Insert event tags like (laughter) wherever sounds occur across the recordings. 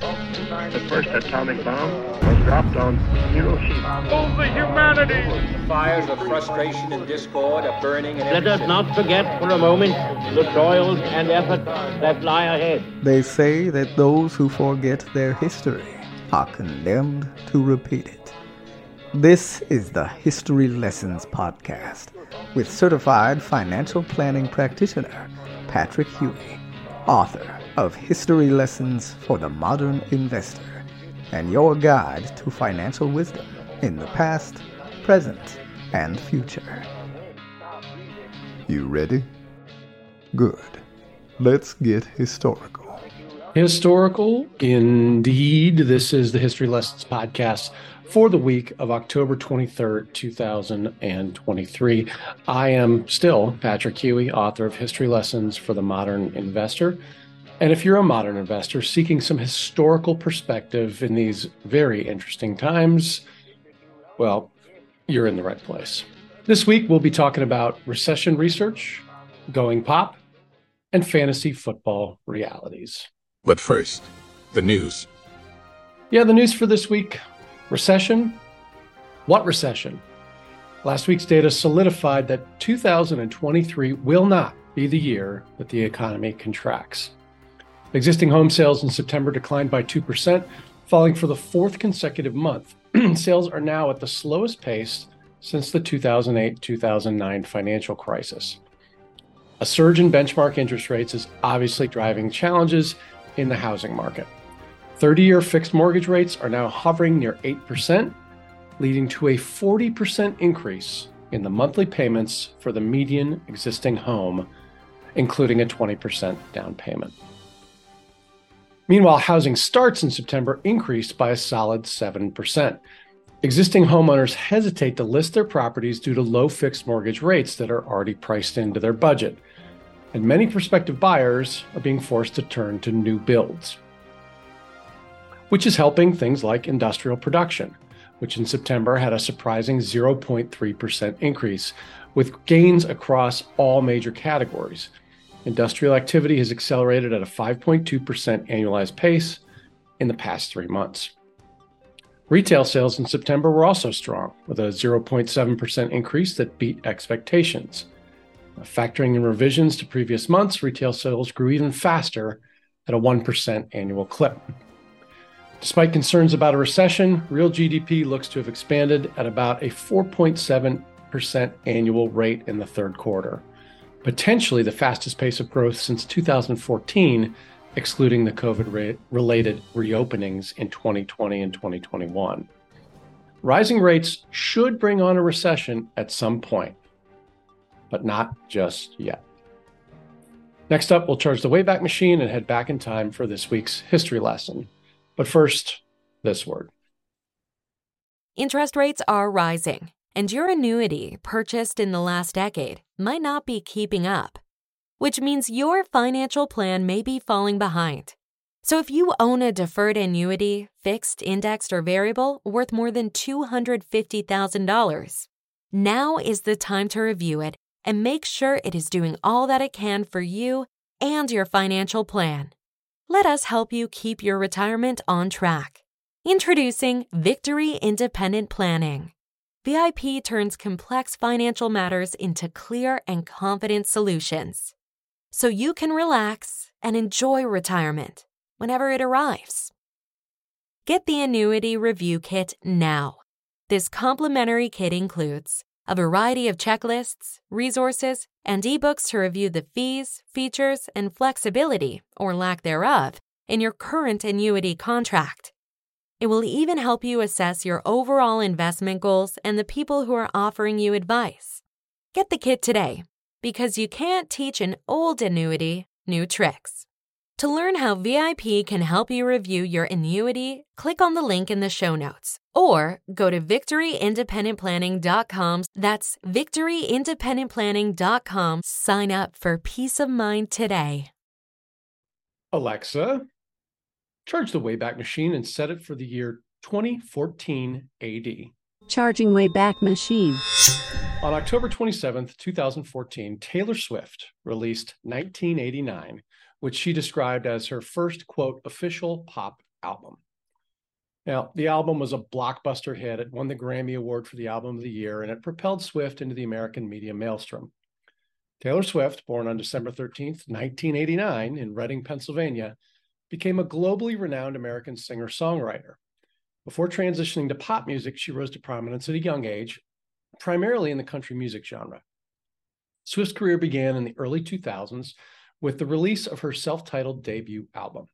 The first atomic bomb was dropped on Hiroshima. Oh, the humanity! The fires of frustration and discord are burning in Let us city. not forget for a moment the toils and efforts that lie ahead. They say that those who forget their history are condemned to repeat it. This is the History Lessons Podcast with certified financial planning practitioner Patrick Huey, author of History Lessons for the Modern Investor, and your guide to financial wisdom in the past, present, and future. You ready? Good. Let's get historical. Historical, indeed. This is the History Lessons podcast for the week of October 23rd, 2023. I am still Patrick Huey, author of History Lessons for the Modern Investor. And if you're a modern investor seeking some historical perspective in these very interesting times, well, you're in the right place. This week, we'll be talking about recession research, going pop, and fantasy football realities. But first, the news. Yeah, the news for this week recession. What recession? Last week's data solidified that 2023 will not be the year that the economy contracts. Existing home sales in September declined by 2%, falling for the fourth consecutive month. (clears throat) sales are now at the slowest pace since the 2008 2009 financial crisis. A surge in benchmark interest rates is obviously driving challenges in the housing market. 30 year fixed mortgage rates are now hovering near 8%, leading to a 40% increase in the monthly payments for the median existing home, including a 20% down payment. Meanwhile, housing starts in September increased by a solid 7%. Existing homeowners hesitate to list their properties due to low fixed mortgage rates that are already priced into their budget. And many prospective buyers are being forced to turn to new builds, which is helping things like industrial production, which in September had a surprising 0.3% increase, with gains across all major categories. Industrial activity has accelerated at a 5.2% annualized pace in the past three months. Retail sales in September were also strong, with a 0.7% increase that beat expectations. Factoring in revisions to previous months, retail sales grew even faster at a 1% annual clip. Despite concerns about a recession, real GDP looks to have expanded at about a 4.7% annual rate in the third quarter, potentially the fastest pace of growth since 2014, excluding the COVID related reopenings in 2020 and 2021. Rising rates should bring on a recession at some point, but not just yet. Next up, we'll charge the Wayback Machine and head back in time for this week's history lesson. But first, this word. Interest rates are rising, and your annuity purchased in the last decade might not be keeping up, which means your financial plan may be falling behind. So if you own a deferred annuity, fixed, indexed, or variable worth more than $250,000, now is the time to review it and make sure it is doing all that it can for you and your financial plan. Let us help you keep your retirement on track. Introducing Victory Independent Planning. VIP turns complex financial matters into clear and confident solutions so you can relax and enjoy retirement whenever it arrives. Get the Annuity Review Kit now. This complimentary kit includes a variety of checklists, resources, and ebooks to review the fees, features, and flexibility, or lack thereof, in your current annuity contract. It will even help you assess your overall investment goals and the people who are offering you advice. Get the kit today because you can't teach an old annuity new tricks. To learn how VIP can help you review your annuity, click on the link in the show notes or go to victoryindependentplanning.com. That's victoryindependentplanning.com. Sign up for peace of mind today. Alexa, charge the Wayback Machine and set it for the year 2014 AD. Charging Wayback Machine. On October 27th, 2014, Taylor Swift released 1989, which she described as her first, quote, official pop album. Now, the album was a blockbuster hit. It won the Grammy Award for the Album of the Year, and it propelled Swift into the American media maelstrom. Taylor Swift, born on December 13th, 1989, in Reading, Pennsylvania, became a globally renowned American singer songwriter. Before transitioning to pop music, she rose to prominence at a young age, primarily in the country music genre. Swift's career began in the early 2000s with the release of her self titled debut album.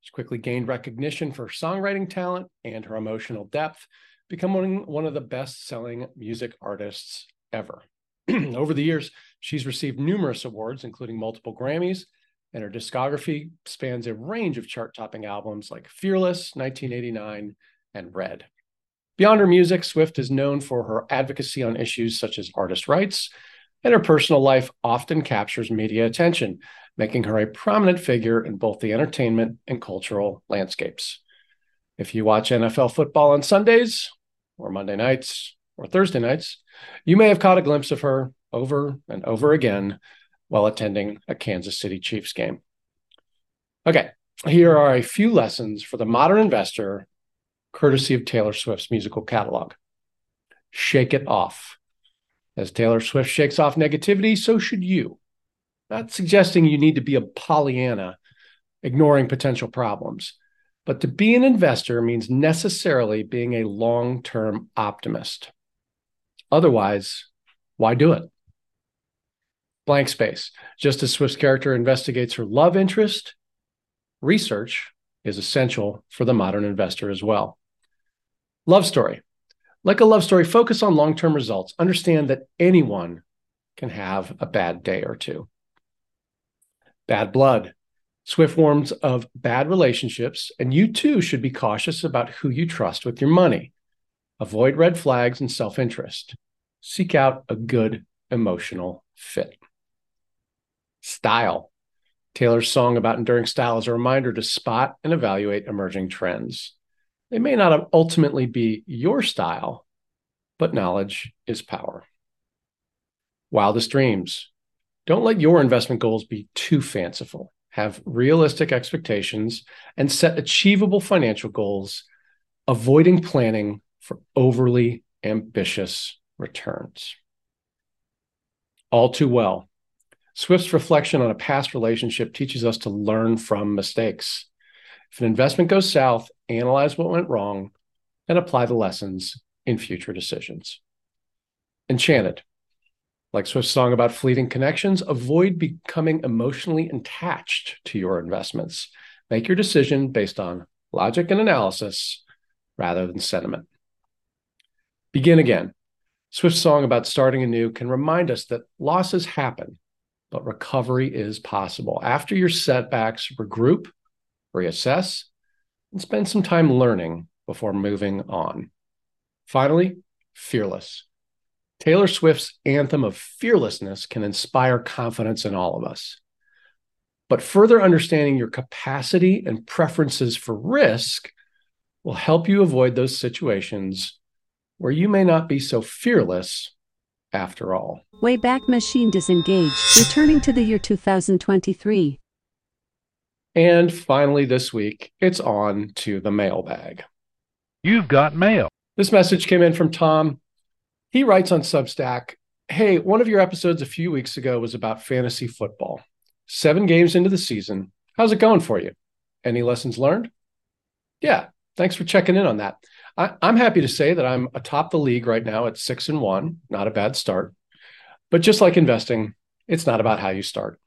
She quickly gained recognition for her songwriting talent and her emotional depth, becoming one of the best selling music artists ever. (clears throat) Over the years, she's received numerous awards, including multiple Grammys, and her discography spans a range of chart topping albums like Fearless, 1989, and Red. Beyond her music, Swift is known for her advocacy on issues such as artist rights, and her personal life often captures media attention, making her a prominent figure in both the entertainment and cultural landscapes. If you watch NFL football on Sundays, or Monday nights, or Thursday nights, you may have caught a glimpse of her over and over again while attending a Kansas City Chiefs game. Okay, here are a few lessons for the modern investor, courtesy of Taylor Swift's musical catalog. Shake it off. As Taylor Swift shakes off negativity, so should you. Not suggesting you need to be a Pollyanna, ignoring potential problems, but to be an investor means necessarily being a long term optimist. Otherwise, why do it? Blank space. Just as Swift's character investigates her love interest, research is essential for the modern investor as well. Love story. Like a love story, focus on long term results. Understand that anyone can have a bad day or two. Bad blood. Swift warns of bad relationships, and you too should be cautious about who you trust with your money. Avoid red flags and self interest. Seek out a good emotional fit. Style. Taylor's song about enduring style is a reminder to spot and evaluate emerging trends. They may not ultimately be your style, but knowledge is power. Wildest dreams. Don't let your investment goals be too fanciful. Have realistic expectations and set achievable financial goals, avoiding planning for overly ambitious returns. All too well. Swift's reflection on a past relationship teaches us to learn from mistakes. If an investment goes south, analyze what went wrong and apply the lessons in future decisions. Enchanted. Like Swift's song about fleeting connections, avoid becoming emotionally attached to your investments. Make your decision based on logic and analysis rather than sentiment. Begin again. Swift's song about starting anew can remind us that losses happen, but recovery is possible. After your setbacks, regroup reassess, and spend some time learning before moving on. Finally, fearless. Taylor Swift's anthem of fearlessness can inspire confidence in all of us. But further understanding your capacity and preferences for risk will help you avoid those situations where you may not be so fearless after all. Wayback Machine disengaged, returning to the year 2023. And finally, this week, it's on to the mailbag. You've got mail. This message came in from Tom. He writes on Substack Hey, one of your episodes a few weeks ago was about fantasy football. Seven games into the season. How's it going for you? Any lessons learned? Yeah, thanks for checking in on that. I, am happy to say that I'm atop the league right now at six and one. Not a bad start. But just like investing, it's not about how you start,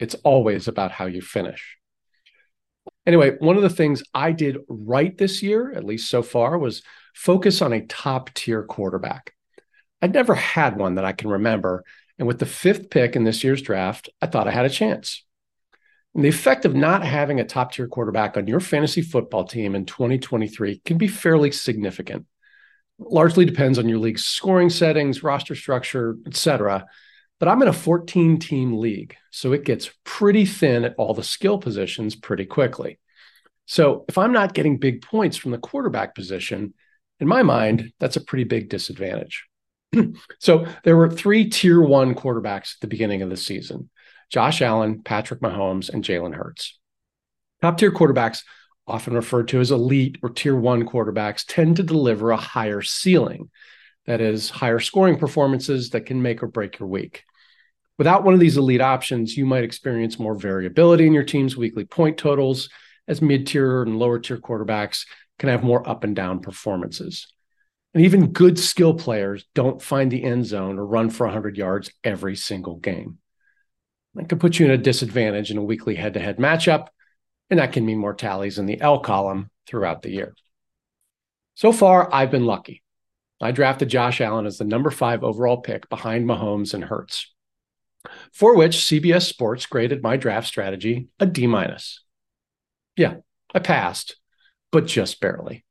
it's always about how you finish. Anyway, one of the things I did right this year, at least so far, was focus on a top tier quarterback. I'd never had one that I can remember. And with the fifth pick in this year's draft, I thought I had a chance. And the effect of not having a top tier quarterback on your fantasy football team in 2023 can be fairly significant. largely depends on your league's scoring settings, roster structure, etc. But I'm in a 14 team league, so it gets pretty thin at all the skill positions pretty quickly. So if I'm not getting big points from the quarterback position, in my mind, that's a pretty big disadvantage. (clears throat) so there were three tier one quarterbacks at the beginning of the season Josh Allen, Patrick Mahomes, and Jalen Hurts. Top tier quarterbacks often referred to as elite or tier one quarterbacks, tend to deliver a higher ceiling. That is, higher scoring performances that can make or break your week. Without one of these elite options, you might experience more variability in your team's weekly point totals, as mid tier and lower tier quarterbacks can have more up and down performances. And even good skill players don't find the end zone or run for 100 yards every single game. That can put you in a disadvantage in a weekly head to head matchup, and that can mean more tallies in the L column throughout the year. So far, I've been lucky. I drafted Josh Allen as the number five overall pick behind Mahomes and Hurts, for which CBS Sports graded my draft strategy a D minus. Yeah, I passed, but just barely.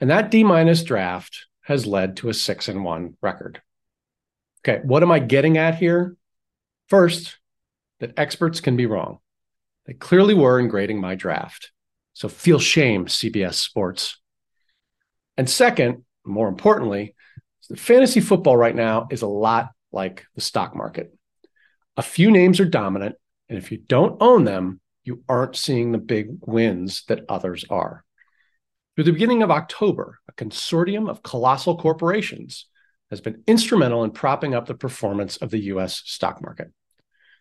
And that D minus draft has led to a six and one record. Okay, what am I getting at here? First, that experts can be wrong. They clearly were in grading my draft. So feel shame, CBS Sports. And second, more importantly, the fantasy football right now is a lot like the stock market. A few names are dominant, and if you don't own them, you aren't seeing the big wins that others are. Through the beginning of October, consortium of colossal corporations has been instrumental in propping up the performance of the US stock market.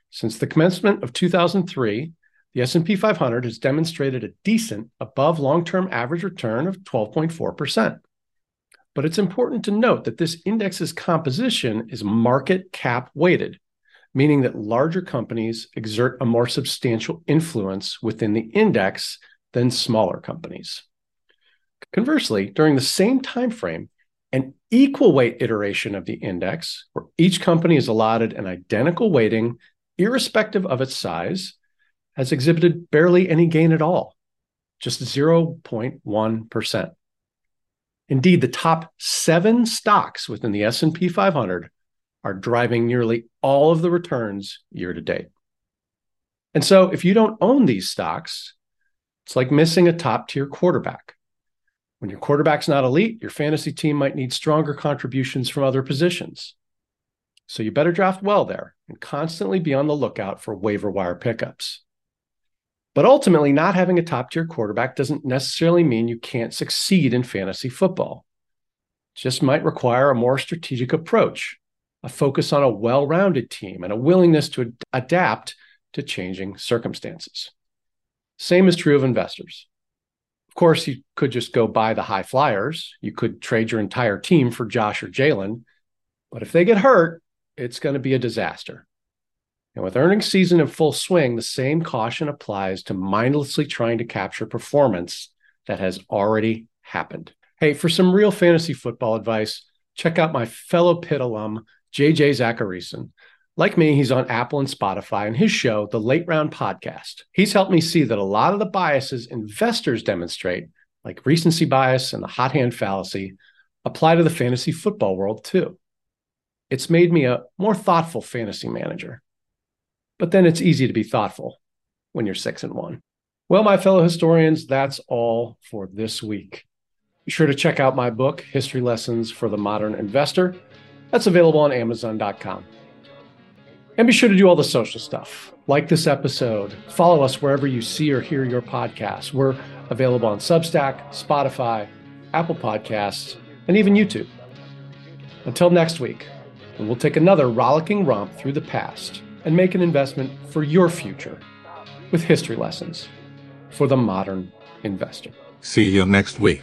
Since the commencement of 2003, the S&P 500 has demonstrated a decent above long-term average return of 12.4%. But it's important to note that this index's composition is market cap weighted, meaning that larger companies exert a more substantial influence within the index than smaller companies. Conversely, during the same time frame, an equal weight iteration of the index, where each company is allotted an identical weighting, irrespective of its size, has exhibited barely any gain at all, just 0.1%. Indeed, the top seven stocks within the S&P 500 are driving nearly all of the returns year to date. And so if you don't own these stocks, it's like missing a top tier quarterback. When your quarterback's not elite, your fantasy team might need stronger contributions from other positions. So you better draft well there and constantly be on the lookout for waiver wire pickups. But ultimately, not having a top tier quarterback doesn't necessarily mean you can't succeed in fantasy football. It just might require a more strategic approach, a focus on a well rounded team, and a willingness to ad- adapt to changing circumstances. Same is true of investors course, you could just go buy the high flyers. You could trade your entire team for Josh or Jalen. But if they get hurt, it's going to be a disaster. And with earnings season in full swing, the same caution applies to mindlessly trying to capture performance that has already happened. Hey, for some real fantasy football advice, check out my fellow Pitt alum, JJ Zachariason. Like me, he's on Apple and Spotify, and his show, The Late Round Podcast. He's helped me see that a lot of the biases investors demonstrate, like recency bias and the hot hand fallacy, apply to the fantasy football world too. It's made me a more thoughtful fantasy manager. But then it's easy to be thoughtful when you're six and one. Well, my fellow historians, that's all for this week. Be sure to check out my book, History Lessons for the Modern Investor. That's available on Amazon.com. And be sure to do all the social stuff. Like this episode, follow us wherever you see or hear your podcasts. We're available on Substack, Spotify, Apple Podcasts, and even YouTube. Until next week, we'll take another rollicking romp through the past and make an investment for your future with history lessons for the modern investor. See you next week.